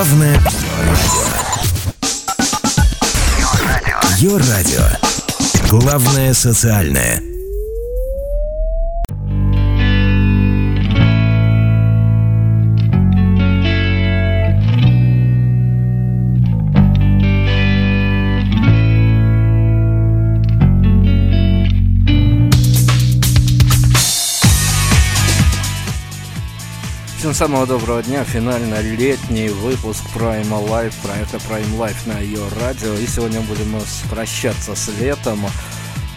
Главное радио. Ее радио. Главное социальное. Самого доброго дня. Финально летний выпуск Prime Live, проекта Prime Life на ее радио. И сегодня будем прощаться с летом.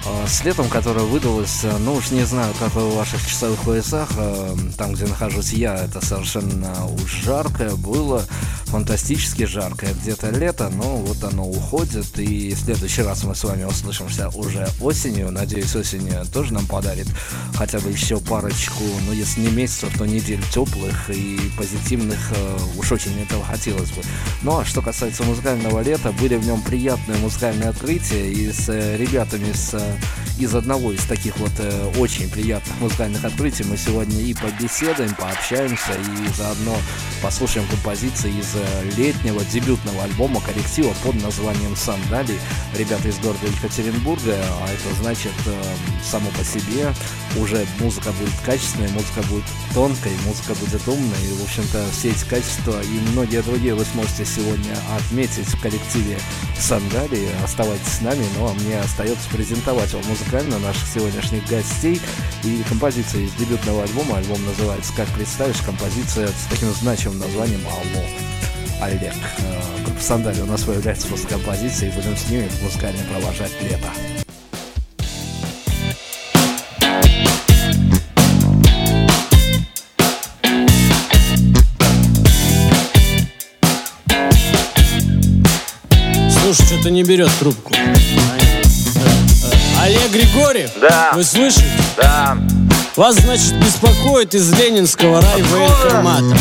А, с летом, которое выдалось, э, ну уж не знаю, как в ваших часовых поясах, э, там, где нахожусь я, это совершенно уж жаркое было, фантастически жаркое где-то лето, но вот оно уходит, и в следующий раз мы с вами услышимся уже осенью, надеюсь, осень тоже нам подарит хотя бы еще парочку, ну если не месяцев, то недель теплых и позитивных, э, уж очень этого хотелось бы. Ну а что касается музыкального лета, были в нем приятные музыкальные открытия, и с ребятами с из одного из таких вот э, очень приятных музыкальных открытий мы сегодня и побеседуем, пообщаемся и заодно послушаем композиции из э, летнего дебютного альбома коллектива под названием «Сандали». Ребята из города Екатеринбурга, а это значит э, само по себе уже музыка будет качественной, музыка будет тонкой, музыка будет умной. И, в общем-то, все эти качества и многие другие вы сможете сегодня отметить в коллективе «Сандали». Оставайтесь с нами, ну а мне остается презентовать вам музыкально наших сегодняшних гостей и композиция из дебютного альбома. Альбом называется «Как представишь?» Композиция с таким значимым названием «Алло». Олег. Э, группа Сандали у нас появляется после композиции, и будем с ними музыкально провожать лето. Слушай, что-то не берет трубку. Григорьев? Да. Вы слышите? Да. Вас, значит, беспокоит из Ленинского райвоенкомата.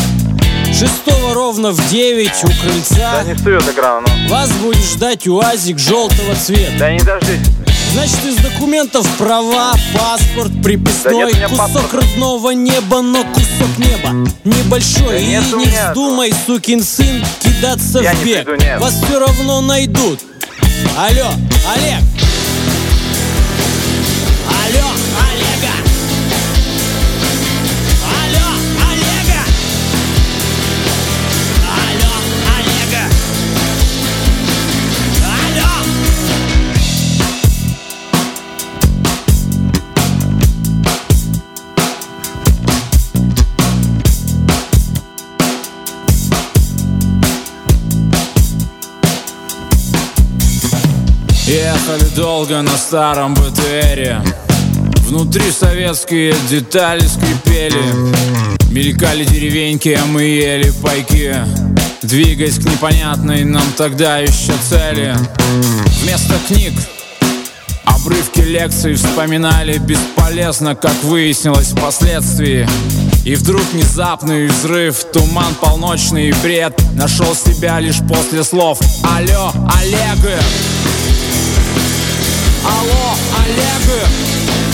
Шестого ровно в 9 у крыльца. Да не встает экран, ну. Вас будет ждать УАЗик желтого цвета. Да не дождитесь. Значит, из документов права, паспорт, приписной, Да нет кусок паспорта. родного неба, но кусок неба небольшой. Да И нет не меня вздумай, сукин сын, кидаться Я в бег. приду, нет. Вас все равно найдут. Алло, Олег! Ехали долго на старом БТРе. Внутри советские детали скрипели. Мелькали деревеньки, а мы ели пайки. Двигаясь к непонятной нам тогда еще цели. Вместо книг Обрывки лекций вспоминали бесполезно, как выяснилось впоследствии. И вдруг внезапный взрыв, туман полночный и бред. Нашел себя лишь после слов Алло, Олег! Алло, Олег!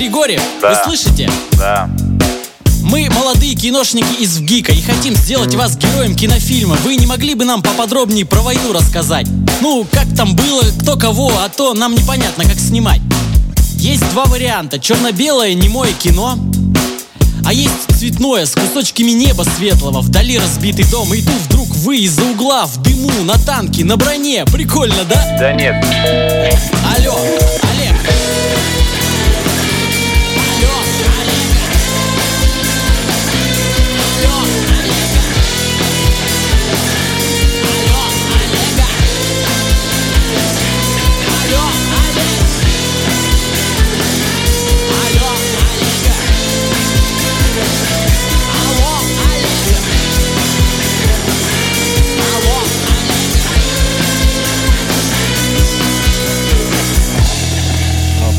Григорьев, Да. вы слышите? Да. Мы молодые киношники из ВГИКа и хотим сделать вас героем кинофильма. Вы не могли бы нам поподробнее про войну рассказать? Ну, как там было, кто кого, а то нам непонятно, как снимать. Есть два варианта. Черно-белое немое кино. А есть цветное, с кусочками неба светлого Вдали разбитый дом, и тут вдруг вы из-за угла В дыму, на танке, на броне Прикольно, да? Да нет. Алло, Олег Алло, Олег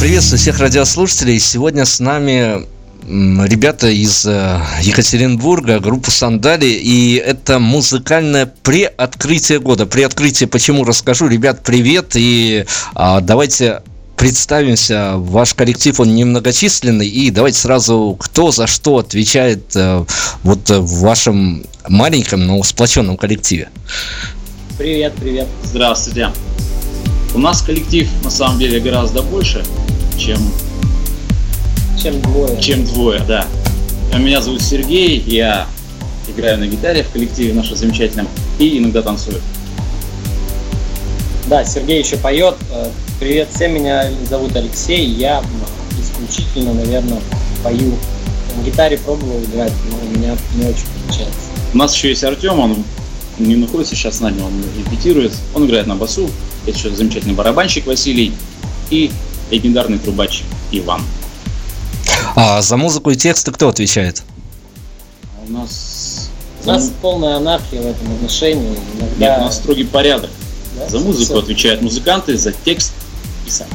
приветствую всех радиослушателей. Сегодня с нами ребята из э, Екатеринбурга, группа Сандали, и это музыкальное преоткрытие года. Преоткрытие почему расскажу. Ребят, привет, и а, давайте представимся. Ваш коллектив, он немногочисленный, и давайте сразу, кто за что отвечает а, вот в вашем маленьком, но сплоченном коллективе. Привет, привет. Здравствуйте. У нас коллектив на самом деле гораздо больше, чем чем двое. Чем двое, да. Меня зовут Сергей, я играю на гитаре в коллективе нашем замечательном и иногда танцую. Да, Сергей еще поет. Э, привет всем, меня зовут Алексей, я исключительно, наверное, пою. На гитаре пробовал играть, но у меня не очень получается. У нас еще есть Артем, он не находится сейчас с нами, он репетирует, он играет на басу, это еще замечательный барабанщик Василий и легендарный трубач Иван. А за музыку и тексты кто отвечает? А у нас... У нас за... полная анархия в этом отношении. Иногда... Нет, у нас строгий порядок. Да? За музыку Все. отвечают музыканты, за текст писать.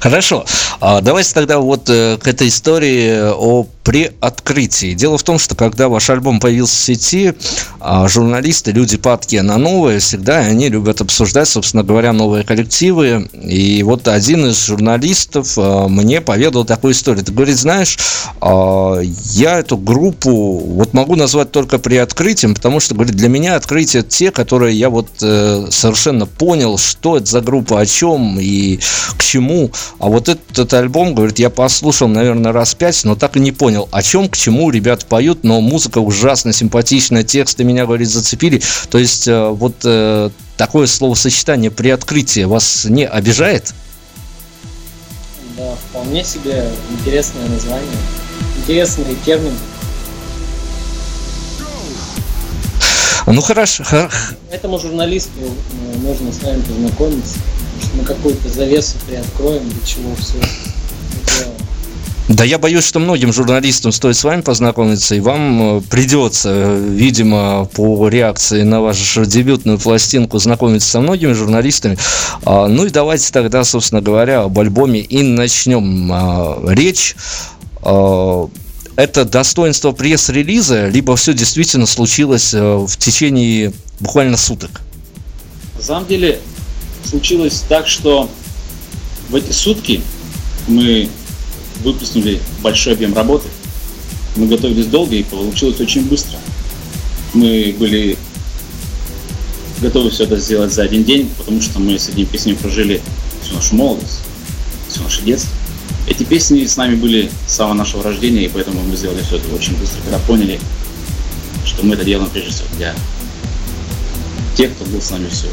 Хорошо. А давайте тогда вот э, к этой истории о при открытии. Дело в том, что когда ваш альбом появился в сети, а, журналисты, люди падки на новые, всегда они любят обсуждать, собственно говоря, новые коллективы. И вот один из журналистов а, мне поведал такую историю. Ты говорит, знаешь, а, я эту группу вот могу назвать только при открытии, потому что, говорит, для меня открытие те, которые я вот э, совершенно понял, что это за группа, о чем и к чему. А вот этот альбом, говорит, я послушал, наверное, раз пять, но так и не понял понял, о чем, к чему ребята поют, но музыка ужасно симпатичная, тексты меня, говорит, зацепили. То есть э, вот э, такое словосочетание при открытии вас не обижает? Да, вполне себе интересное название, интересный термин. Ну хорошо. Этому журналисту э, нужно с вами познакомиться, потому что мы какую-то завесу приоткроем, для чего все это да я боюсь, что многим журналистам стоит с вами познакомиться, и вам э, придется, видимо, по реакции на вашу дебютную пластинку знакомиться со многими журналистами. А, ну и давайте тогда, собственно говоря, об альбоме и начнем а, речь а, это достоинство пресс-релиза, либо все действительно случилось э, в течение буквально суток? На самом деле случилось так, что в эти сутки мы выплеснули большой объем работы. Мы готовились долго и получилось очень быстро. Мы были готовы все это сделать за один день, потому что мы с этими песнями прожили всю нашу молодость, все наше детство. Эти песни с нами были с самого нашего рождения, и поэтому мы сделали все это очень быстро, когда поняли, что мы это делаем прежде всего для тех, кто был с нами все.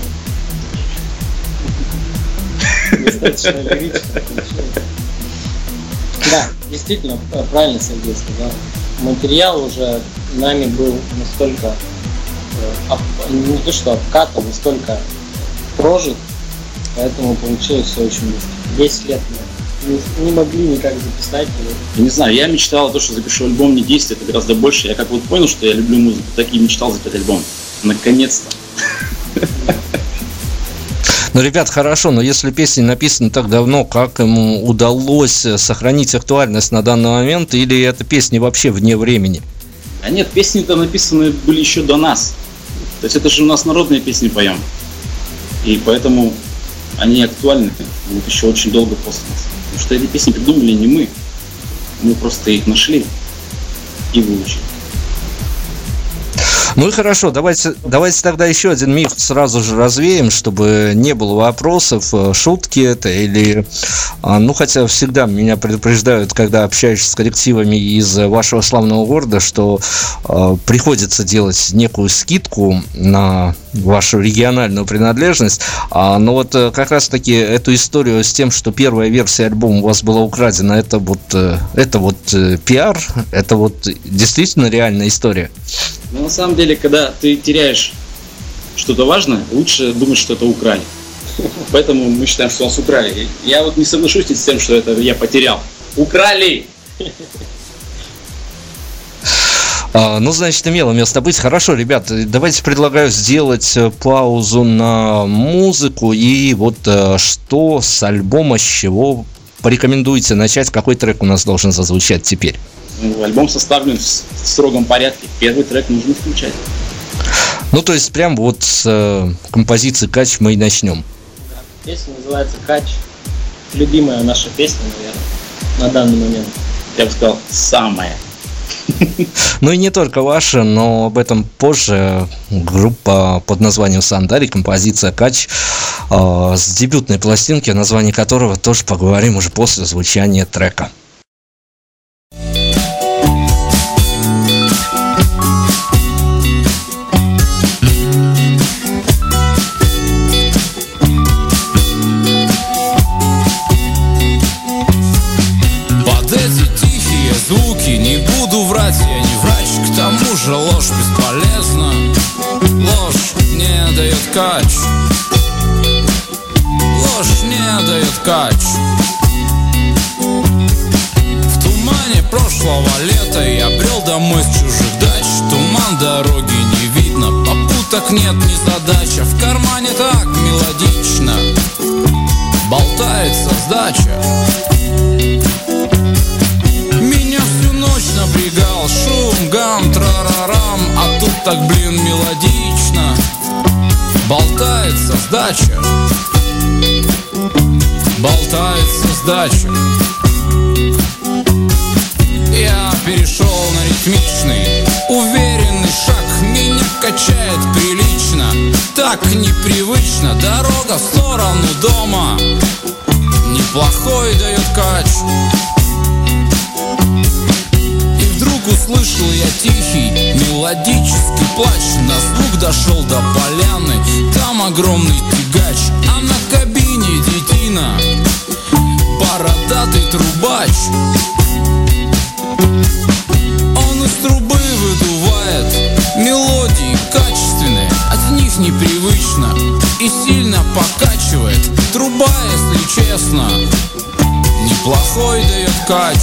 Достаточно лирично да, действительно, правильно Сергей сказал. Материал уже нами был настолько, э, не то что обкатан, настолько прожит, поэтому получилось все очень быстро. 10 лет мы не, не могли никак записать его. Я не знаю, я мечтал о том, что запишу альбом не 10, это гораздо больше. Я как вот понял, что я люблю музыку, так и мечтал записать альбом. Наконец-то. Ну, ребят, хорошо, но если песни написаны так давно, как ему удалось сохранить актуальность на данный момент, или это песни вообще вне времени? А нет, песни-то написаны были еще до нас. То есть это же у нас народные песни поем. И поэтому они актуальны будут еще очень долго после нас. Потому что эти песни придумали не мы. Мы просто их нашли и выучили. Ну и хорошо, давайте, давайте тогда еще один миф сразу же развеем, чтобы не было вопросов, э, шутки это или... А, ну, хотя всегда меня предупреждают, когда общаешься с коллективами из вашего славного города, что э, приходится делать некую скидку на вашу региональную принадлежность. А, но вот э, как раз-таки эту историю с тем, что первая версия альбома у вас была украдена, это вот, э, это вот пиар, это вот действительно реальная история. Но на самом деле, когда ты теряешь что-то важное, лучше думать, что это украли. Поэтому мы считаем, что нас украли. Я вот не соглашусь с тем, что это я потерял. Украли! А, ну, значит, имело место быть. Хорошо, ребят, давайте предлагаю сделать э, паузу на музыку. И вот э, что с альбома, с чего порекомендуете начать? Какой трек у нас должен зазвучать теперь? Альбом составлен в строгом порядке. Первый трек нужно включать. Ну, то есть, прям вот с э, композиции «Кач» мы и начнем. Песня называется «Кач». Любимая наша песня, наверное, на данный момент. Я бы сказал, самая. Ну и не только ваша, но об этом позже. Группа под названием Сандари, композиция Кач э, с дебютной пластинки, о названии которого тоже поговорим уже после звучания трека. Не дает кач Ложь не дает кач. В тумане прошлого лета я брел домой с чужих дач. Туман дороги не видно, попуток нет ни задача. В кармане так мелодично Болтается сдача. Напрягал Шум, гам, трарарам. А тут так, блин, мелодично Болтается сдача. Болтается сдача. Я перешел на ритмичный Уверенный шаг. Меня качает прилично Так непривычно. Дорога в сторону дома. Неплохой дает кач услышал я тихий мелодический плач. На звук дошел до поляны, там огромный тягач. А на кабине детина, бородатый трубач. Он из трубы выдувает мелодии качественные От них непривычно и сильно покачивает. Труба, если честно, неплохой дает кач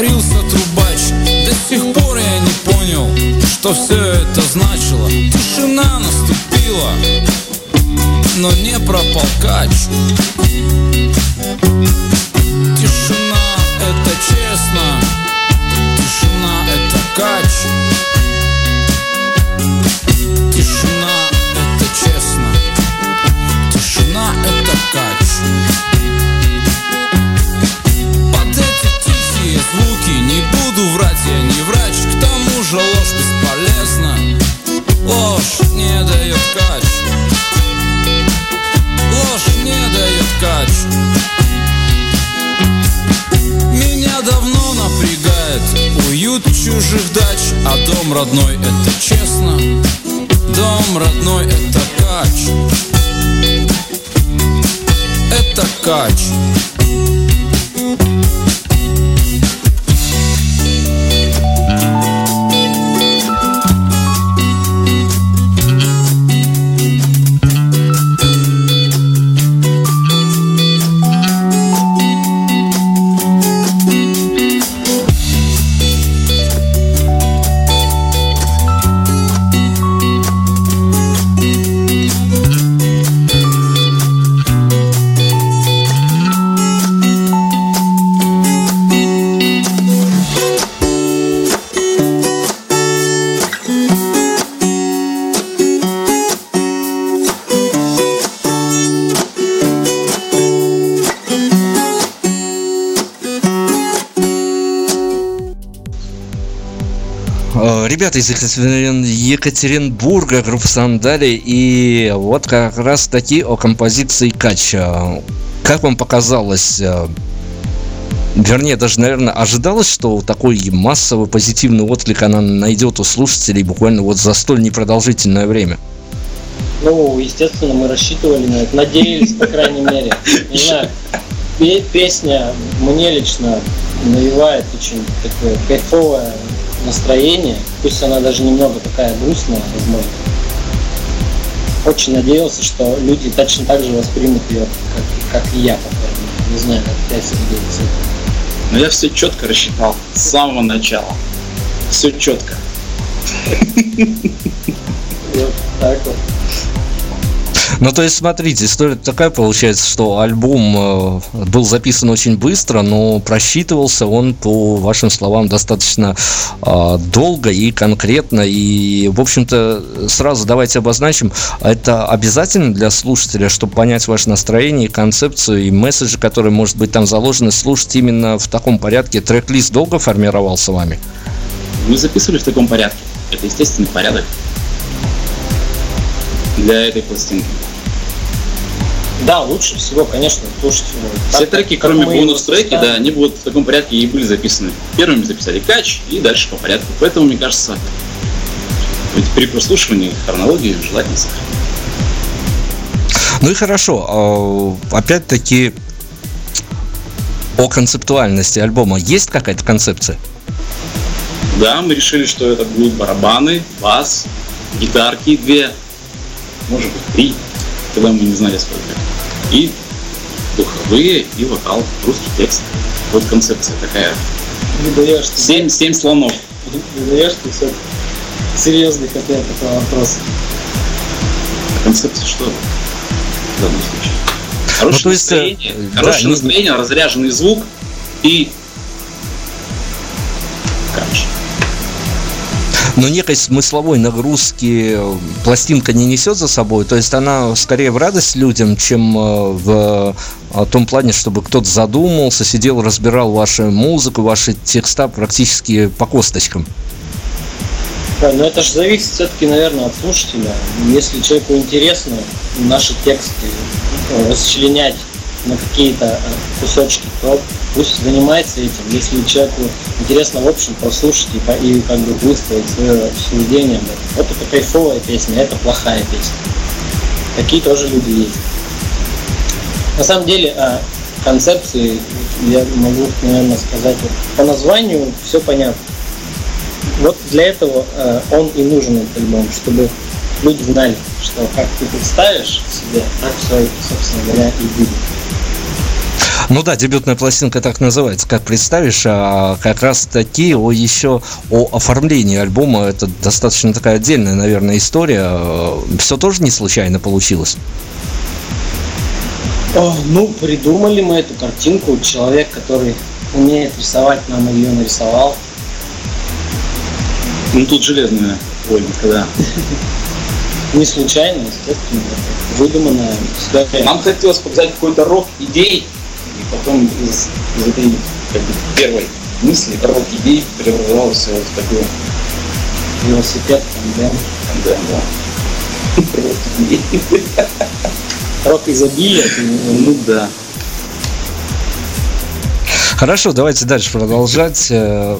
Растворился трубач. До сих пор я не понял, что все это значило. Тишина наступила, но не пропал кач Тишина не кач. Ложь не дает кач. Меня давно напрягает Уют чужих дач А дом родной это честно. Дом родной это кач. Это кач ребята из Екатеринбурга, группа Сандали, и вот как раз таки о композиции Кача. как вам показалось, э, вернее, даже, наверное, ожидалось, что такой массовый позитивный отклик она найдет у слушателей буквально вот за столь непродолжительное время? Ну, естественно, мы рассчитывали на это, надеялись, по крайней мере. Не знаю, песня мне лично навевает очень такое кайфовое настроение, пусть она даже немного такая грустная, возможно. Очень надеялся, что люди точно так же воспримут ее, как, как и я, по Не знаю, как я Сергей Но я все четко рассчитал с самого начала. Все четко. Вот так вот. Ну, то есть, смотрите, история такая получается, что альбом э, был записан очень быстро, но просчитывался он, по вашим словам, достаточно э, долго и конкретно. И, в общем-то, сразу давайте обозначим, это обязательно для слушателя, чтобы понять ваше настроение, концепцию и месседжи, которые, может быть, там заложены, слушать именно в таком порядке. Трек-лист долго формировался вами? Мы записывали в таком порядке. Это естественный порядок для этой пластинки. Да, лучше всего, конечно, слушать. Э, Все треки, кроме бонус-треки, да, они будут в таком порядке и были записаны. Первыми записали кач и дальше по порядку. Поэтому, мне кажется, при прослушивании хронологии желательно сохранить. Ну и хорошо. А, опять-таки, о концептуальности альбома. Есть какая-то концепция? Да, мы решили, что это будут барабаны, бас, гитарки две, может быть три, когда мы не знали сколько и духовые, и вокал, русский текст. Вот концепция такая. Выдаешь семь, семь слонов. Выдаешь ты все серьезных ответов на вопрос. А концепция что? В данном случае. Хорошее ну, есть, настроение, да, хорошее не... настроение, разряженный звук и но некой смысловой нагрузки пластинка не несет за собой, то есть она скорее в радость людям, чем э, в э, том плане, чтобы кто-то задумался, сидел, разбирал вашу музыку, ваши текста практически по косточкам. Да, но это же зависит все-таки, наверное, от слушателя. Если человеку интересно наши тексты э, расчленять на какие-то кусочки, то пусть занимается этим. Если человеку интересно в общем послушать и, и как бы высказать свое суждение, вот это кайфовая песня, это плохая песня. Такие тоже люди есть. На самом деле, о концепции я могу, наверное, сказать, по названию все понятно. Вот для этого э, он и нужен этот альбом, чтобы люди знали, что как ты представишь себе, так все, собственно говоря, и будет. Ну да, дебютная пластинка так называется, как представишь, а как раз таки о еще о оформлении альбома, это достаточно такая отдельная, наверное, история. Все тоже не случайно получилось? О, ну, придумали мы эту картинку. Человек, который умеет рисовать, нам ее нарисовал. Ну, тут железная вольника, да. Не случайно, естественно, выдуманная. Нам хотелось показать какой-то рок идей, потом из, из этой как бы, первой мысли, рок идей превратилось в такую велосипед, тандем. Тандем, да. Рок изобилия. Ну да. Хорошо, давайте дальше продолжать. Э,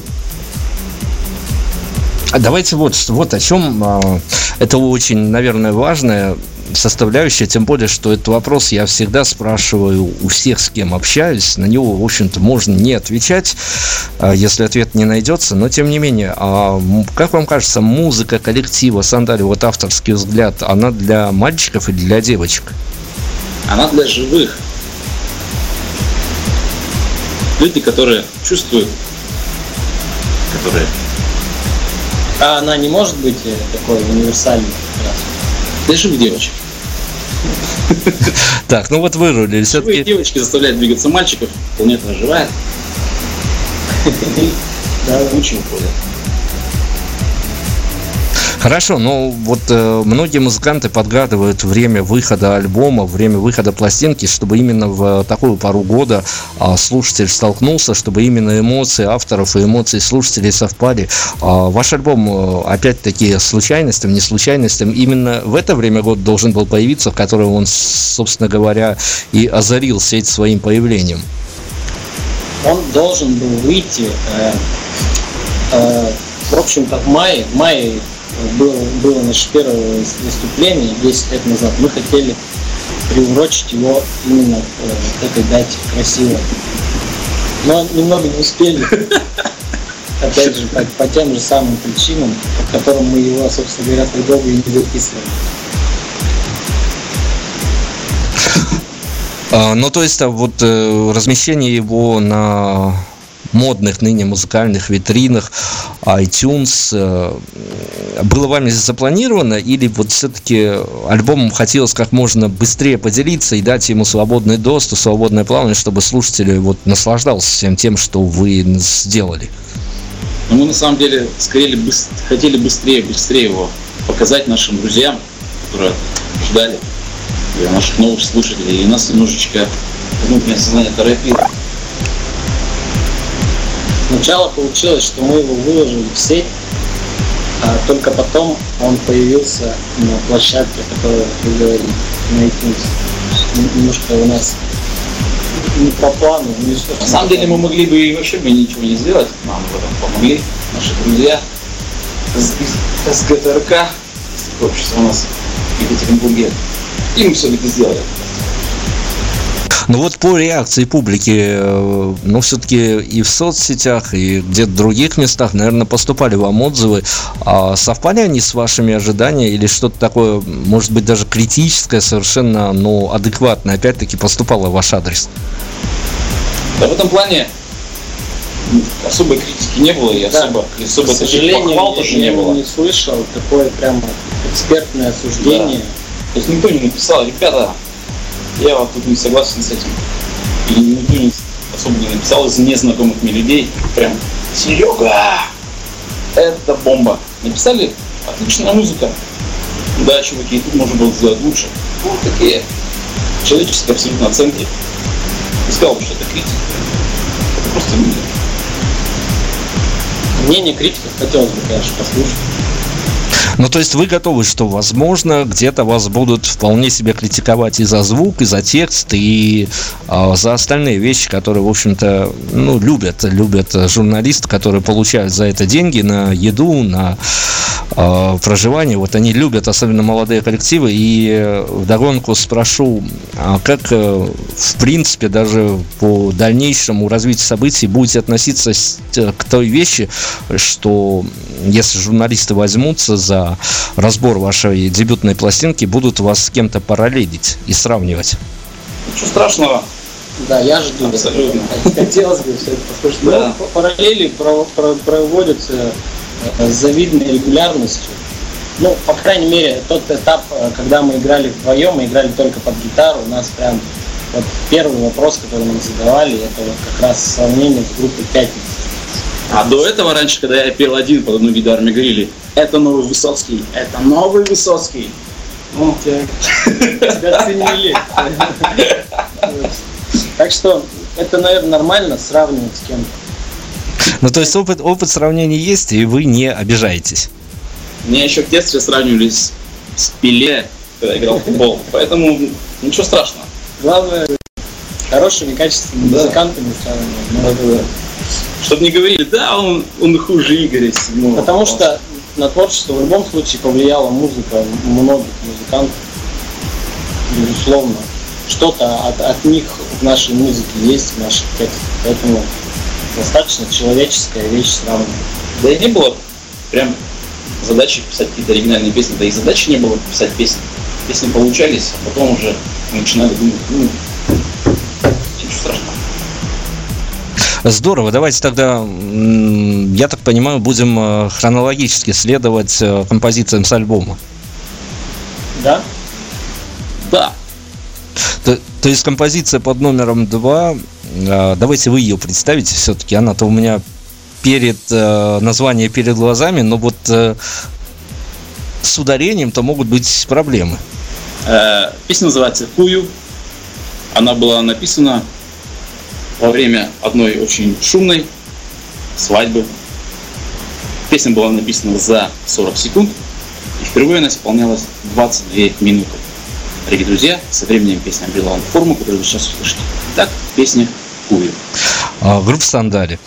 давайте вот, вот о чем. А, это очень, наверное, важное составляющая, тем более, что этот вопрос я всегда спрашиваю у всех, с кем общаюсь. На него, в общем-то, можно не отвечать, а, если ответ не найдется. Но, тем не менее, а как вам кажется, музыка коллектива Сандали, вот авторский взгляд, она для мальчиков или для девочек? Она для живых. Люди, которые чувствуют, которые... А она не может быть э, такой универсальной? Для живых девочек. Так, ну вот вырулили. Все-таки... девочки заставляют двигаться мальчиков, планета оживает. Да, очень ходят. Хорошо, ну вот э, многие музыканты подгадывают время выхода альбома, время выхода пластинки, чтобы именно в такую пару года э, слушатель столкнулся, чтобы именно эмоции авторов и эмоции слушателей совпали. Э, ваш альбом, э, опять-таки, случайностям, не случайностям, именно в это время года должен был появиться, в которое он, собственно говоря, и озарил сеть своим появлением. Он должен был выйти, э, э, в общем-то, в мае. В мае было, было наше первое выступление 10 лет назад. Мы хотели приурочить его именно к этой дате красиво. Но немного не успели. Опять же, по, по тем же самым причинам, по которым мы его, собственно говоря, так долго и не выписывали. А, ну, то есть, а вот э, размещение его на модных ныне музыкальных витринах iTunes э, было вами запланировано или вот все-таки альбомом хотелось как можно быстрее поделиться и дать ему свободный доступ, свободное плавание, чтобы слушатели вот наслаждался всем тем, что вы сделали? Ну, мы на самом деле скорее хотели быстрее, быстрее его показать нашим друзьям, которые ждали наших новых слушателей, и нас немножечко внутреннее сознание торопило. Сначала получилось, что мы его выложили в сеть, а только потом он появился на площадке, которую вы говорите, на iTunes. Немножко у нас не по плану, не что. На самом деле мы могли бы и вообще бы ничего не сделать, нам в этом помогли наши друзья из, из ГТРК, общество у нас в Екатеринбурге. И мы все-таки сделали. Ну вот по реакции публики, э, ну все-таки и в соцсетях, и где-то в других местах, наверное, поступали вам отзывы. А совпали они с вашими ожиданиями или что-то такое, может быть, даже критическое, совершенно, ну, адекватное, опять-таки, поступало в ваш адрес? Да в этом плане особой критики не было, и особо, да. особо К сожалению, похвал тоже не было. не слышал такое прямо экспертное осуждение. Да. То есть никто не написал, ребята, я вот тут не согласен с этим. И никто не, особо не написал из незнакомых мне людей. Прям, Серега, это бомба. Написали, отличная музыка. Да, чуваки, тут можно было сделать лучше. Вот такие человеческие абсолютно оценки. Не сказал бы, что это критика. Это просто мнение. Мнение критиков хотелось бы, конечно, послушать. Ну, то есть вы готовы, что, возможно, где-то вас будут вполне себе критиковать и за звук, и за текст, и э, за остальные вещи, которые, в общем-то, ну, любят, любят журналисты, которые получают за это деньги на еду, на э, проживание. Вот они любят, особенно молодые коллективы. И вдогонку спрошу, а как, э, в принципе, даже по дальнейшему развитию событий будете относиться к той вещи, что если журналисты возьмутся за разбор вашей дебютной пластинки, будут вас с кем-то параллелить и сравнивать? Ничего страшного. Да, я жду. Абсолютно. Хотелось бы все это послушать. Да. Но параллели проводятся э, с завидной регулярностью. Ну, по крайней мере, тот этап, э, когда мы играли вдвоем, мы играли только под гитару, у нас прям вот первый вопрос, который нам задавали, это вот как раз сравнение с группой «Пятница». А до этого раньше, когда я пел один под одну гитару, мне говорили, это новый Высоцкий, это новый Высоцкий. Ну, тебя, тебя ценили. Так что это, наверное, нормально сравнивать с кем-то. Ну, то есть опыт, опыт сравнения есть, и вы не обижаетесь. Меня еще в детстве сравнивали с, с Пеле, когда играл в футбол. Поэтому ничего страшного. Главное, хорошими, качественными да. музыкантами сравнивать. Чтобы не говорили, да, он, он хуже Игоря Седьмого. Потому что на творчество в любом случае повлияла музыка многих музыкантов, безусловно. Что-то от, от них в нашей музыке есть, в наших текстах. Поэтому достаточно человеческая вещь сравнивать. Да и не было прям задачи писать какие-то оригинальные песни, да и задачи не было писать песни. Песни получались, а потом уже начинали думать, ну, ничего страшного. Здорово, давайте тогда, я так понимаю, будем э, хронологически следовать э, композициям с альбома. Да? Да. То, то есть композиция под номером 2, э, давайте вы ее представите все-таки, она-то у меня перед название перед глазами, но вот с ударением-то могут быть проблемы. Э, песня называется «Кую». Она была написана во время одной очень шумной свадьбы. Песня была написана за 40 секунд, и впервые она исполнялась 22 минуты. Дорогие друзья, со временем песня обрела форму, которую вы сейчас услышите. Так, песня «Кую». А, группа «Сандали».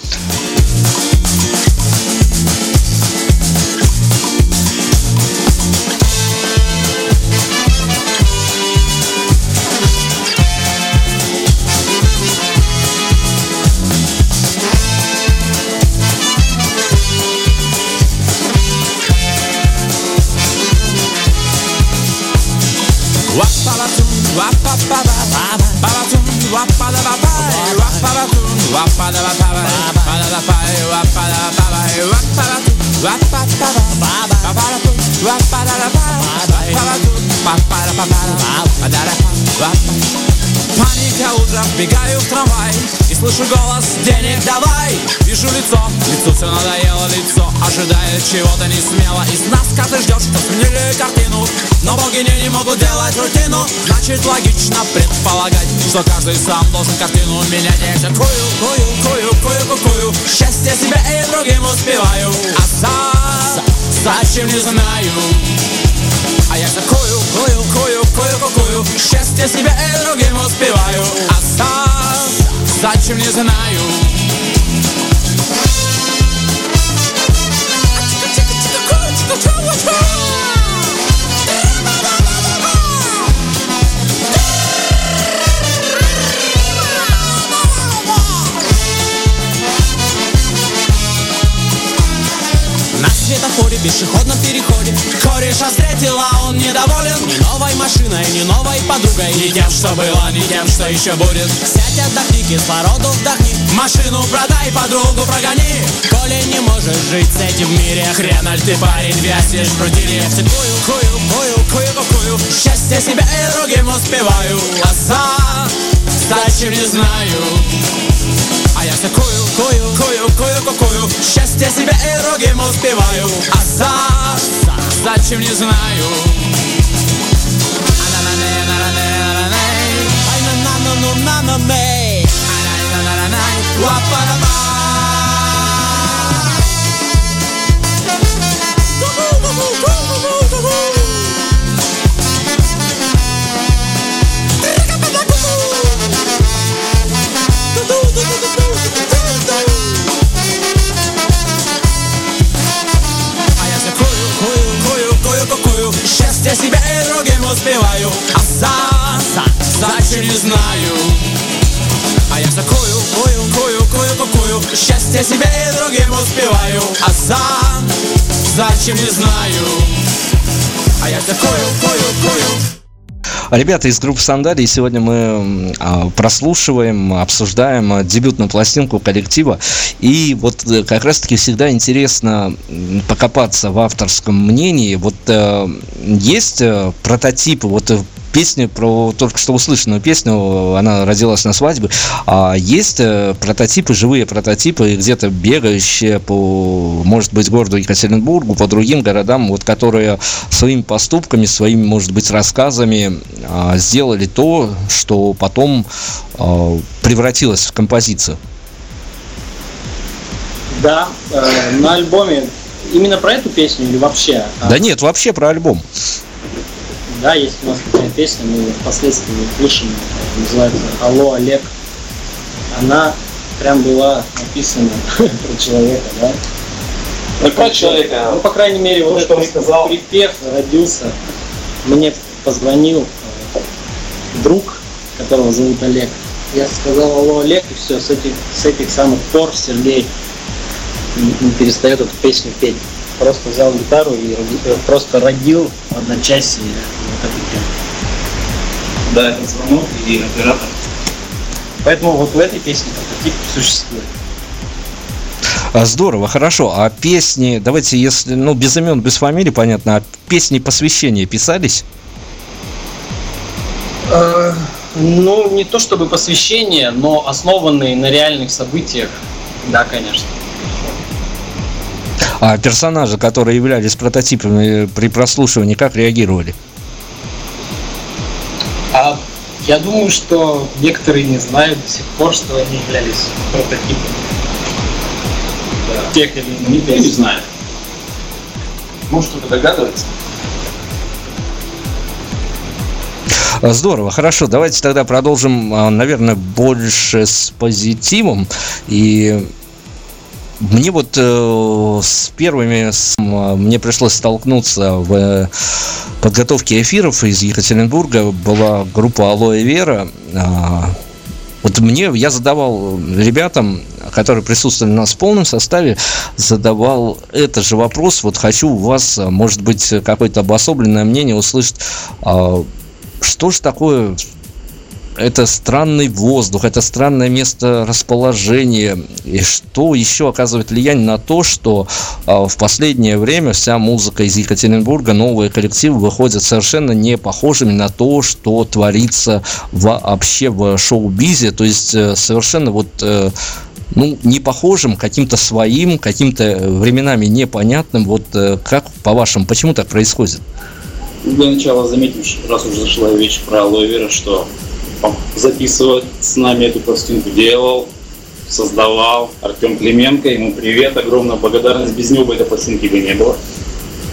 Паника утром, бегаю в трамвай И слышу голос, денег давай! Вижу лицо, лицу все надоело Лицо ожидает чего-то не смело. Из нас каждый ждет, что сменили картину Но богини не могут делать рутину. Значит логично предполагать Что каждый сам должен картину менять. Я кую, кую, кую, кую, кую, кую. Счастье себе и другим успеваю. А за, зачем не знаю A ja za koju, koju, koju, koju, koju Šestje si drugim uspjevaju A sad, začem ne znaju Čekaj, čekaj, čekaj, čekaj, čekaj, čekaj светофоре, пешеходном переходе. Кореша встретила, он недоволен. Ни новой машиной, ни новой подругой. Не тем, что было, не тем, что еще будет. Сядь, отдохни, кислороду вдохни. Машину продай, подругу прогони. Коли не можешь жить с этим в мире Хрен ты парень, вязнешь в крутине Все кую, кую, кую, кую, Счастье себя и другим успеваю. А за зачем не знаю а я все кую, кую, кую, кую, кую, кую Счастье себе и другим успеваю А за, зачем не знаю? А успеваю А за, зачем не знаю А я все кую, кую, Ребята из группы Сандалии, сегодня мы а, прослушиваем, обсуждаем а, дебютную пластинку коллектива. И вот э, как раз-таки всегда интересно покопаться в авторском мнении. Вот э, есть э, прототипы, вот песня про только что услышанную песню, она родилась на свадьбе. А есть э, прототипы, живые прототипы, где-то бегающие по, может быть, городу Екатеринбургу, по другим городам, вот которые своими поступками, своими, может быть, рассказами а, сделали то, что потом а, превратилось в композицию. Да, э, на альбоме именно про эту песню или вообще? Да нет, вообще про альбом. Да, есть у нас такая песня, мы впоследствии слышим, называется «Алло, Олег». Она прям была написана про человека, да? Ну, про человека. Ну, по крайней мере, вот То, что он этот сказал. припев родился. Мне позвонил э, друг, которого зовут Олег. Я сказал «Алло, Олег», и все, с этих, с этих самых пор Сергей не перестает эту песню петь. Просто взял гитару и э, просто родил в одночасье вот эту тему. Да, это звонок и оператор. Поэтому вот в этой песне прототип существует. А, Здорово, хорошо. А песни, давайте, если, ну, без имен, без фамилий, понятно, а песни посвящения писались? Э, Ну, не то чтобы посвящение, но основанные на реальных событиях, да, конечно. А персонажи, которые являлись прототипами при прослушивании, как реагировали? А я думаю, что некоторые не знают до сих пор, что они являлись прототипами. Да. Тех или иных. Никто не знает. Может, кто-то догадывается. Здорово, хорошо. Давайте тогда продолжим, а, наверное, больше с позитивом. И мне вот э, с первыми с, мне пришлось столкнуться в подготовке эфиров из Екатеринбурга. Была группа Алоэ Вера. Э, вот мне, я задавал ребятам, которые присутствовали у нас в полном составе, задавал этот же вопрос. Вот хочу у вас, может быть, какое-то обособленное мнение услышать. Э, что же такое это странный воздух, это странное место расположения. И что еще оказывает влияние на то, что э, в последнее время вся музыка из Екатеринбурга, новые коллективы выходят совершенно не похожими на то, что творится вообще в шоу-бизе. То есть э, совершенно вот... Э, ну, не похожим, каким-то своим, каким-то временами непонятным. Вот э, как, по-вашему, почему так происходит? Для начала заметим, раз уже зашла речь про алоэ что записывать с нами эту пластинку делал, создавал Артем Клименко. Ему привет, огромная благодарность. Без него бы этой пластинки бы не было.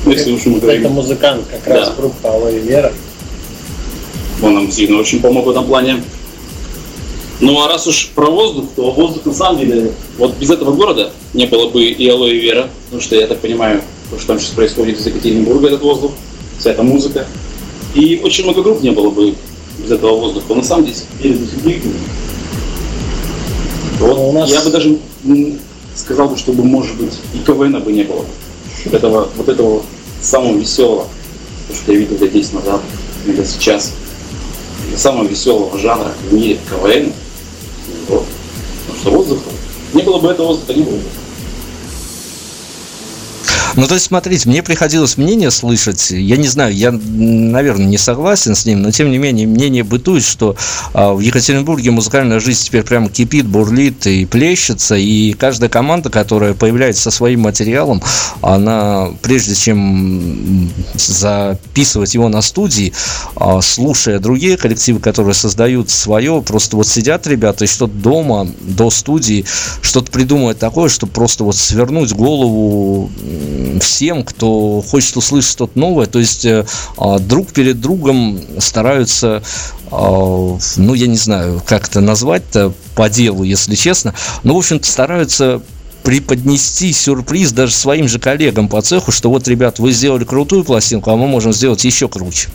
Ну, если уж мы говорим. Это музыкант, как да. раз группа Алоэ Вера. Он нам сильно очень помог в этом плане. Ну а раз уж про воздух, то воздух на самом деле, вот без этого города не было бы и Алоэ Вера, потому что я так понимаю, то, что там сейчас происходит из Екатеринбурга, этот воздух, вся эта музыка. И очень много групп не было бы без этого воздуха. На самом деле, перед удивительным. Вот у нас... Я бы даже сказал, бы, чтобы, может быть, и КВН бы не было. Этого, вот этого самого веселого, то, что я видел лет 10 назад, или сейчас, самого веселого жанра в мире КВН. Вот. Потому что воздуха, не было бы этого воздуха, не было бы. Ну, то есть, смотрите, мне приходилось мнение слышать, я не знаю, я, наверное, не согласен с ним, но, тем не менее, мнение бытует, что а, в Екатеринбурге музыкальная жизнь теперь прямо кипит, бурлит и плещется, и каждая команда, которая появляется со своим материалом, она, прежде чем записывать его на студии, а, слушая другие коллективы, которые создают свое, просто вот сидят ребята и что-то дома, до студии, что-то придумывают такое, чтобы просто вот свернуть голову всем, кто хочет услышать что-то новое. То есть э, а, друг перед другом стараются а, ну, я не знаю, как это назвать-то по делу, если честно, но, в общем-то, стараются преподнести сюрприз даже своим же коллегам по цеху, что вот, ребят, вы сделали крутую пластинку, а мы можем сделать еще круче.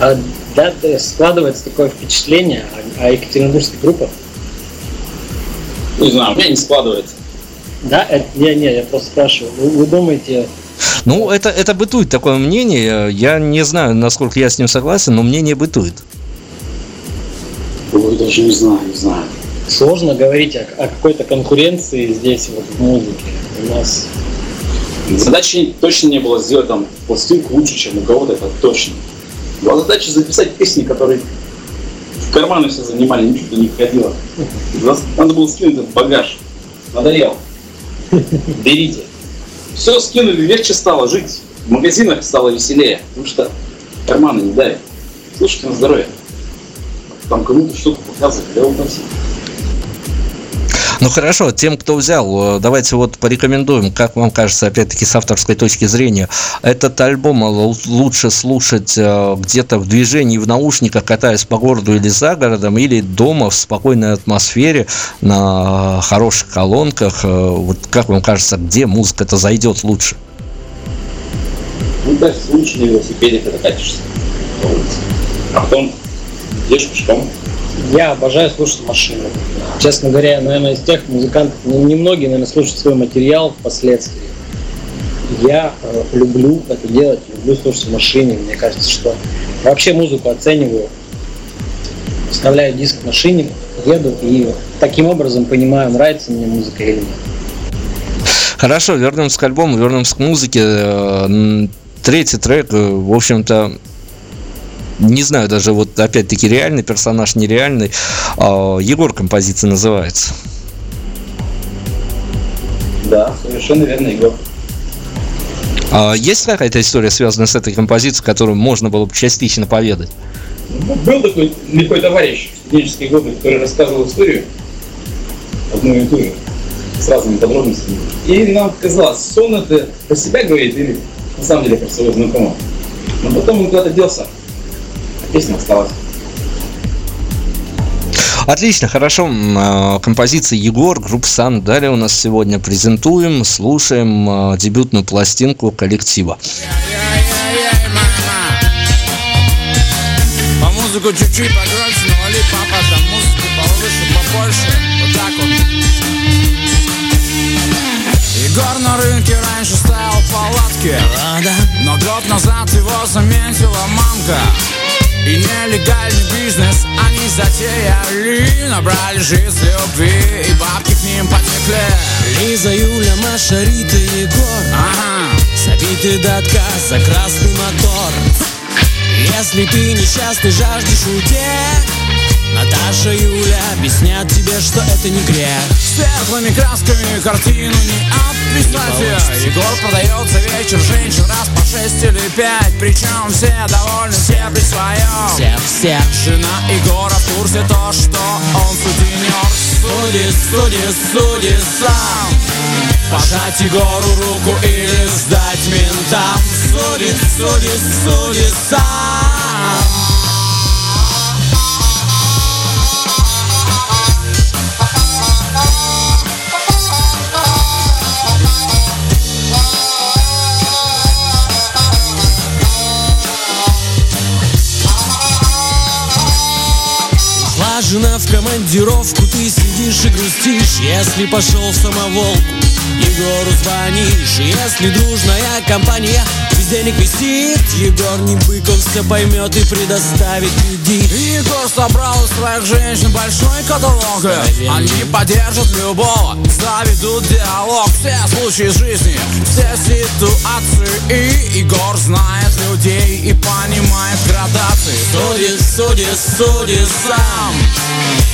А, да, складывается такое впечатление о, о екатеринбургских группах. Не знаю, у меня не складывается. Да, это, не, не, я просто спрашиваю. Вы, вы думаете, ну, это, это бытует такое мнение. Я не знаю, насколько я с ним согласен, но мнение бытует. Ой, даже не знаю, не знаю. Сложно говорить о, о какой-то конкуренции здесь вот в музыке. У нас Задачи точно не было сделать там пластинку лучше, чем у кого-то, это точно. Была задача записать песни, которые в карманы все занимали, ничего не входило. Надо было скинуть этот багаж. Надоел. Берите. Все скинули, легче стало жить. В магазинах стало веселее, потому что карманы не давят. Слушайте на здоровье. Там кому-то что-то показывали, я вот там ну хорошо, тем, кто взял, э, давайте вот порекомендуем, как вам кажется, опять-таки с авторской точки зрения, этот альбом лучше слушать э, где-то в движении, в наушниках, катаясь по городу или за городом, или дома в спокойной атмосфере, на хороших колонках. Э, вот как вам кажется, где музыка-то зайдет лучше? Ну, да, лучше на велосипеде, когда катишься. А потом идешь пешком. Я обожаю слушать машину. Честно говоря, наверное, из тех музыкантов, ну, немногие, наверное, слушают свой материал впоследствии. Я э, люблю это делать, люблю слушать машине. Мне кажется, что вообще музыку оцениваю, вставляю диск в машине, еду и таким образом понимаю, нравится мне музыка или нет. Хорошо, вернемся к альбому, вернемся к музыке. Э, третий трек, э, в общем-то, не знаю даже вот опять-таки реальный персонаж, нереальный. А, Егор композиция называется. Да, совершенно верно, Егор. А есть какая-то история, связанная с этой композицией, которую можно было бы частично поведать? Ну, был такой лихой товарищ в студенческие годы, который рассказывал историю, одну и ту же, с разными подробностями. И нам казалось, сон это про себя говорит или на самом деле про своего знакомого. Но потом он куда-то делся, песня осталась. Отлично, хорошо. А, композиция Егор, группа Сан. Далее у нас сегодня презентуем, слушаем а, дебютную пластинку коллектива. По музыку чуть-чуть погромче, навали папа, там музыку повыше, побольше. Вот так вот. Егор на рынке раньше ставил палатки Но год назад его заметила мамка и нелегальный бизнес они затеяли. Набрали жизнь любви и бабки к ним потекли. Лиза, Юля, Маша, Рита, Егор. Ага, Забитый до отказа красный мотор. Если ты несчастный, жаждешь утех Наташа, Юля объяснят тебе, что это не грех. Светлыми красками картину не описать Егор продает за вечер женщин раз по шесть или пять. Причем все довольны, все при своем. Всех, всех Жена Егора в курсе то, что он сутенер. Суди, суди, суди сам. Пожать Егору руку или сдать ментам. Суди, суди, суди сам командировку, ты сидишь и грустишь. Если пошел в самоволку, Егору звонишь. Если дружная компания без денег висит. Егор не быков все поймет и предоставит кредит. Егор собрал из своих женщин большой каталог. Они поддержат любого, заведут диалог. Все случаи жизни, все ситуации. И Егор знает людей и понимает градации Суди, суди, суди сам.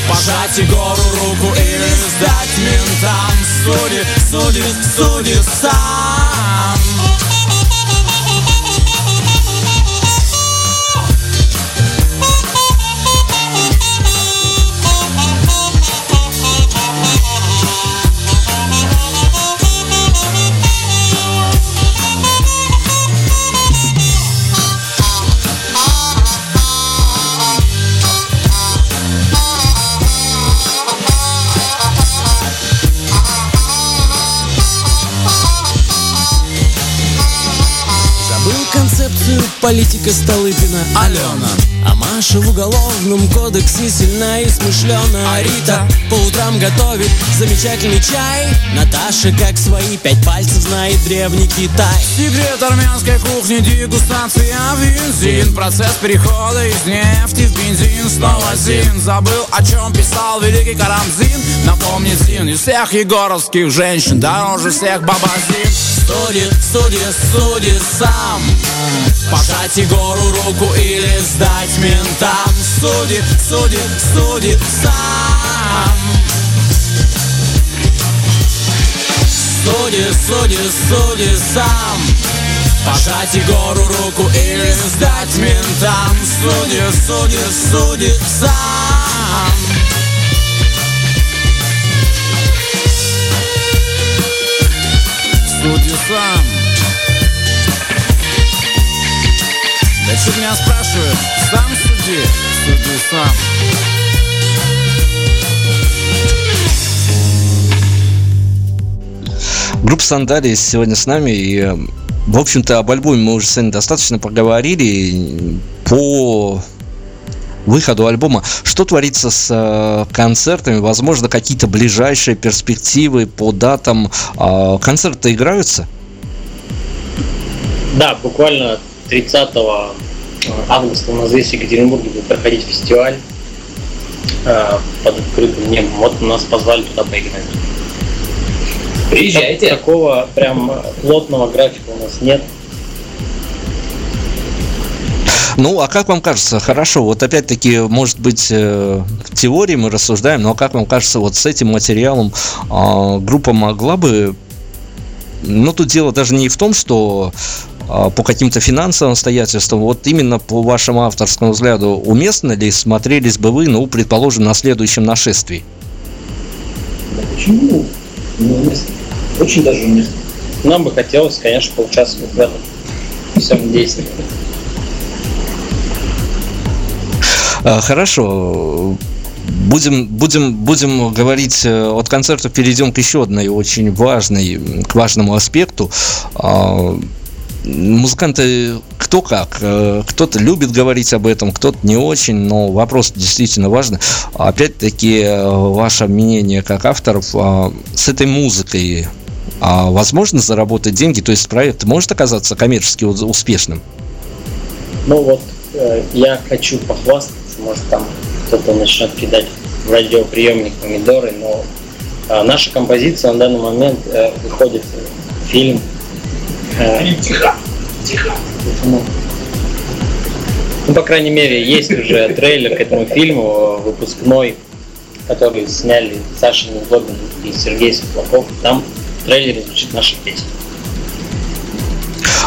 Пожать Егору руку или сдать ментам. Суди, суди, суди сам политика Столыпина. Алена. А Маша в уголовном кодексе сильна и смышлена А Рита? По утрам готовит замечательный чай. Наташа, как свои пять пальцев, знает древний Китай. Секрет армянской кухни, дегустация бензин. Процесс перехода из нефти в бензин. Снова Зин. Забыл, о чем писал великий Карамзин. Напомни Зин из всех егоровских женщин Дороже всех бабазин Суди, суди, суди сам. Пожать Егору руку или сдать ментам. Суди, суди, суди сам. Суди, суди, суди сам. Пожать Егору руку или сдать ментам. Суди, суди, суди сам сам Да что меня спрашивают? Сам суди, суди сам Группа Сандалии сегодня с нами и в общем-то, об альбоме мы уже сегодня достаточно поговорили. По выходу альбома, что творится с э, концертами, возможно, какие-то ближайшие перспективы по датам. Э, концерты играются? Да, буквально 30 августа у нас здесь в Екатеринбурге будет проходить фестиваль э, под открытым небом. Вот нас позвали туда поиграть. Приезжайте. Такого прям плотного графика у нас нет. Ну, а как вам кажется, хорошо, вот опять-таки, может быть, э, в теории мы рассуждаем, но как вам кажется, вот с этим материалом э, группа могла бы ну, тут дело даже не в том, что а, по каким-то финансовым обстоятельствам, вот именно по вашему авторскому взгляду, уместно ли смотрелись бы вы, ну, предположим, на следующем нашествии? Да почему? Не уместно. Очень даже уместно. Нам бы хотелось, конечно, поучаствовать в этом всем действии. А, хорошо. Будем, будем, будем говорить э, от концертов, перейдем к еще одной очень важной, к важному аспекту. А, музыканты кто как. Э, кто-то любит говорить об этом, кто-то не очень, но вопрос действительно важный. Опять-таки, э, ваше мнение как авторов а, с этой музыкой возможно заработать деньги? То есть проект может оказаться коммерчески успешным? Ну вот, я хочу похвастаться, может там кто-то начнет кидать в радиоприемник помидоры, но а, наша композиция на данный момент э, выходит в фильм. Э, тихо, тихо. Ну, ну, по крайней мере, есть уже трейлер к этому фильму, выпускной, который сняли Саша Незлобин и Сергей Светлаков. Там в трейлере звучит наша песня.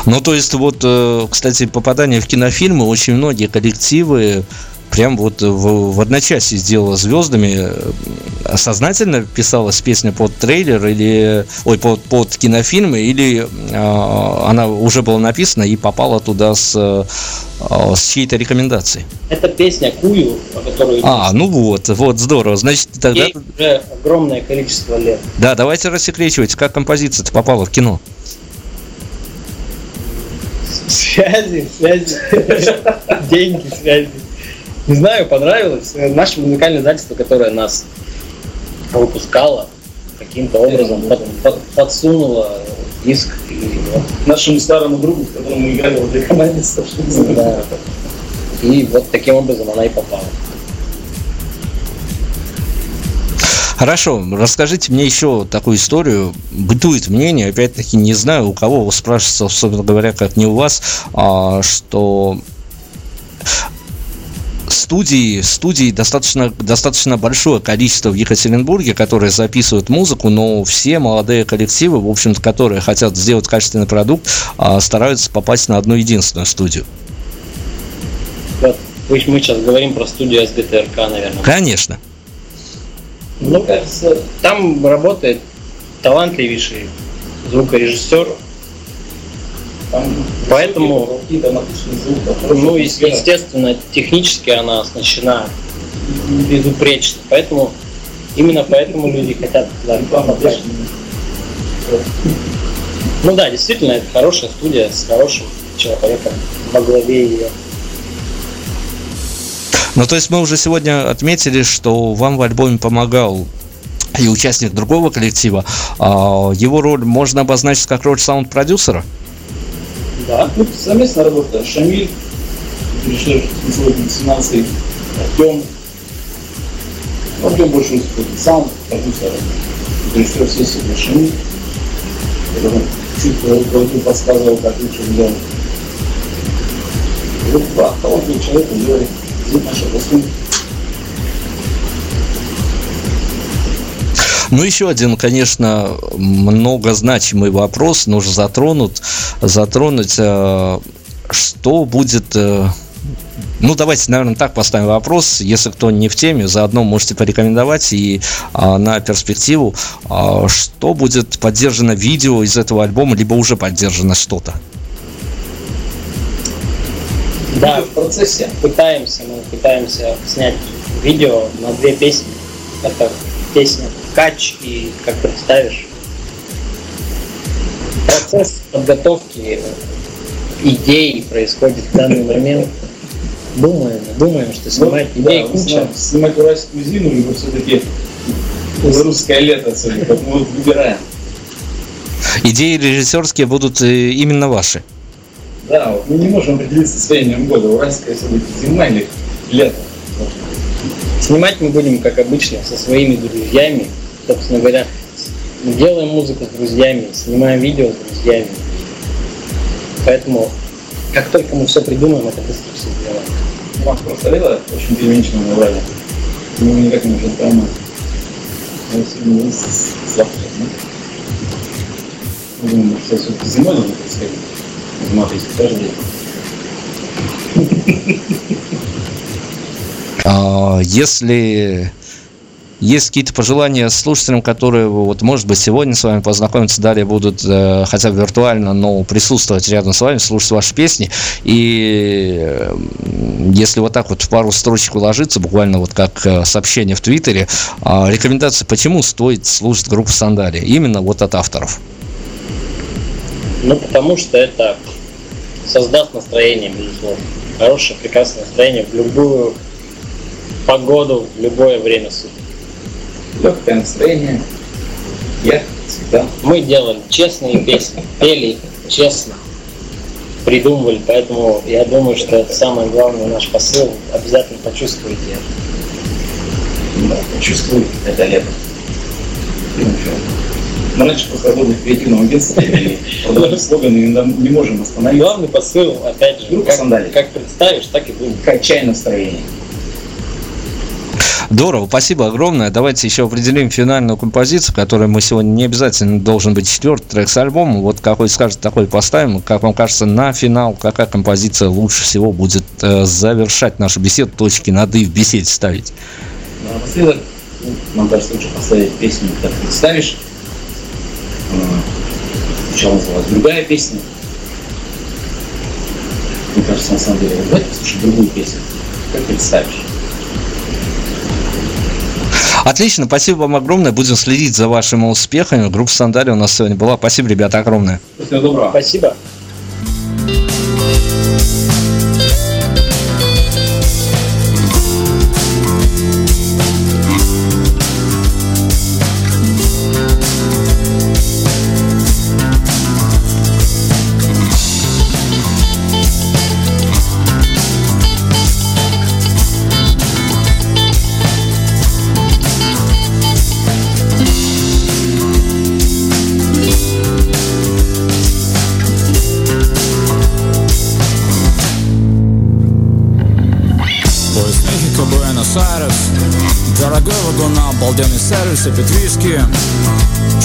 Ну, то есть, вот, э, кстати, попадание в кинофильмы очень многие коллективы прям вот в, в одночасье сделала звездами. Сознательно писалась песня под трейлер или ой под, под кинофильмы или э, она уже была написана и попала туда с, э, с чьей-то рекомендацией? Это песня Кую, которую... А, ну вот, вот, здорово. Значит, тогда... Ей уже огромное количество лет. Да, давайте рассекречивать, как композиция-то попала в кино. Связи, связи, деньги, связи. Не знаю, понравилось. Наше музыкальное издательство, которое нас выпускало, каким-то образом под, под, подсунуло диск. И, вот. Нашему старому другу, с которым мы играли в этой команде, да. И вот таким образом она и попала. Хорошо, расскажите мне еще такую историю. Бытует мнение, опять-таки не знаю, у кого спрашивается, собственно говоря, как не у вас, а, что студии, студии достаточно, достаточно большое количество в Екатеринбурге, которые записывают музыку, но все молодые коллективы, в общем-то, которые хотят сделать качественный продукт, а, стараются попасть на одну единственную студию. Вот, мы сейчас говорим про студию СГТРК, наверное. Конечно. Ну, кажется, там работает талантливейший звукорежиссер, Поэтому, ну, естественно, технически она оснащена безупречно. Поэтому, именно поэтому люди хотят туда попасть. Ну да, действительно, это хорошая студия с хорошим человеком во главе ее. Ну, то есть мы уже сегодня отметили, что вам в альбоме помогал и участник другого коллектива. А, его роль можно обозначить как роль саунд-продюсера? Да, ну, совместная работа. Шамиль, режиссер сегодня интонации, Артем. Артем больше выступает сам, продюсер, режиссер сессии Шамиль. Чуть руководитель подсказывал, как лучше сделать. Вот два талантливых человека делали наши выпускник. Ну, еще один, конечно, многозначимый вопрос нужно затронуть. затронуть э, что будет э, ну, давайте, наверное, так поставим вопрос. Если кто не в теме, заодно можете порекомендовать и а, на перспективу, а, что будет поддержано видео из этого альбома, либо уже поддержано что-то. Да, в процессе пытаемся, мы пытаемся снять видео на две песни. Это песня кач и как представишь. Процесс подготовки идей происходит в данный момент. Думаем, думаем, что снимать ну, идей да, куча. Снимать уральскую зиму, либо все-таки русское лето, как мы вот выбираем. Идеи режиссерские будут э, именно ваши. Да, вот мы не можем определиться с временем года, уральская все-таки зима или лето. Снимать мы будем, как обычно, со своими друзьями, собственно говоря, мы делаем музыку с друзьями, снимаем видео с друзьями. Поэтому, как только мы все придумаем, это быстро все сделаем. Вам просто очень переменчиво на Урале. Мы никак не можем поймать. Мы сегодня с завтра, Думаю, что все-таки зимой нужно происходить. Зима каждый день. А, если есть какие-то пожелания слушателям, которые, вот, может быть, сегодня с вами познакомиться, далее будут э, хотя бы виртуально, но присутствовать рядом с вами, слушать ваши песни. И э, если вот так вот в пару строчек уложиться, буквально вот как э, сообщение в Твиттере, э, рекомендации, почему стоит слушать группу Сандали, именно вот от авторов. Ну, потому что это создаст настроение, безусловно. Хорошее, прекрасное настроение в любую погоду, в любое время суток легкое настроение. Я всегда. Мы делали честные песни, пели честно, придумывали, поэтому я думаю, что это самый главный наш посыл. Обязательно почувствуйте это. Да, почувствуй это лето. Мы раньше по свободных креативном агентстве продолжали слоганы и не можем остановить. Главный посыл, опять же, как, как представишь, так и будет. Качай настроение. Здорово, спасибо огромное. Давайте еще определим финальную композицию, которая мы сегодня не обязательно должен быть четвертый трек с альбома. Вот какой скажет, такой поставим. Как вам кажется, на финал какая композиция лучше всего будет э, завершать нашу беседу, точки над «и» в беседе ставить? Ну, напоследок, нам кажется, лучше поставить песню «Как представишь». Сначала называлась другая песня. Мне кажется, на самом деле, давайте послушаем другую песню. Как представишь? Отлично, спасибо вам огромное. Будем следить за вашими успехами. Группа Сандари у нас сегодня была. Спасибо, ребята, огромное. Всего доброго. Спасибо. Обалденный сервис и петвишки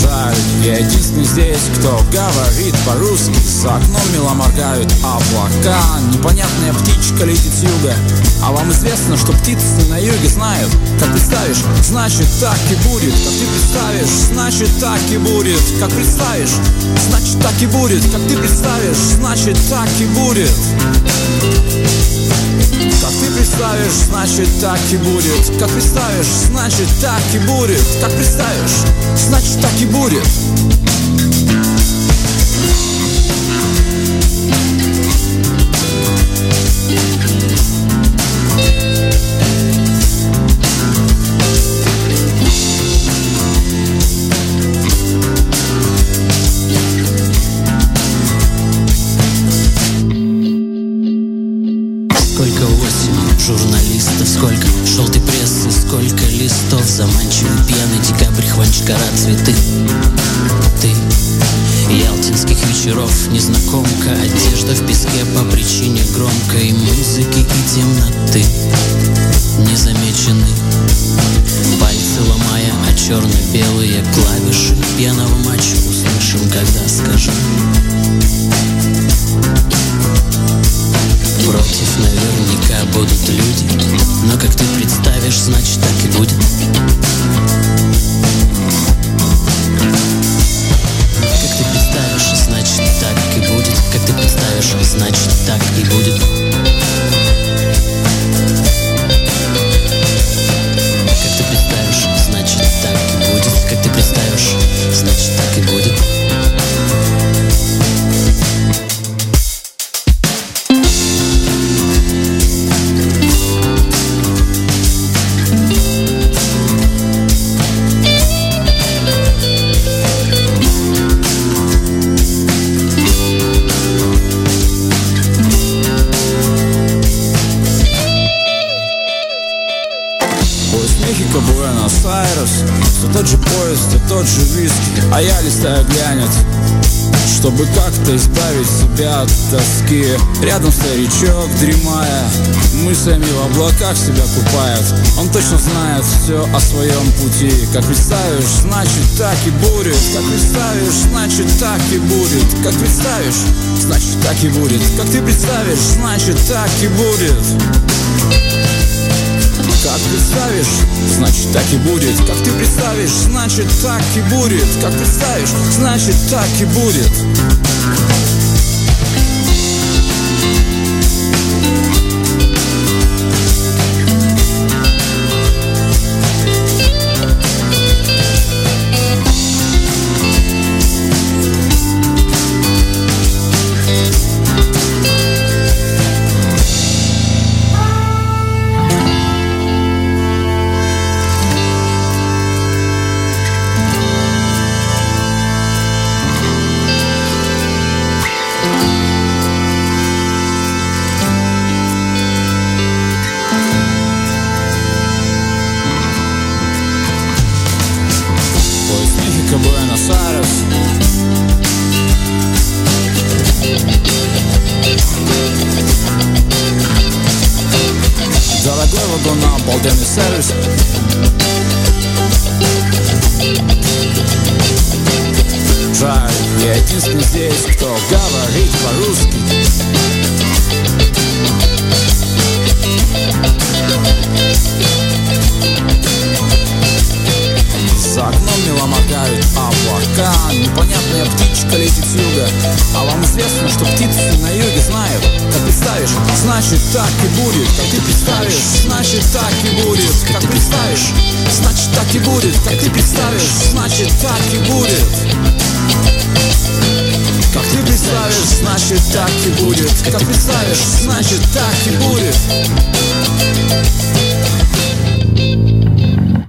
Жаль, я единственный здесь, кто говорит по-русски. За окном мило моргают облака. Непонятная птичка летит с юга. А вам известно, что птицы на юге знают? Как представишь, значит так и будет. Как ты представишь, значит так и будет. Как представишь, значит так и будет. Как ты представишь, значит так и будет как ты представишь, значит так и будет. Как представишь, значит так и будет. Как представишь, значит так и будет черно-белые клавиши пьяного матча услышим, когда скажу. Против наверняка будут люди Но как ты представишь, значит так и будет. Старичок, дремая Мыслями в облаках себя купает Он точно знает все о своем пути. Как представишь, значит так и будет. Как представишь, значит так и будет. Как представишь, значит так и будет. Как ты представишь, значит так и будет. Как представишь, значит так и будет. Как ты представишь, значит так и будет. Как представишь, значит так и будет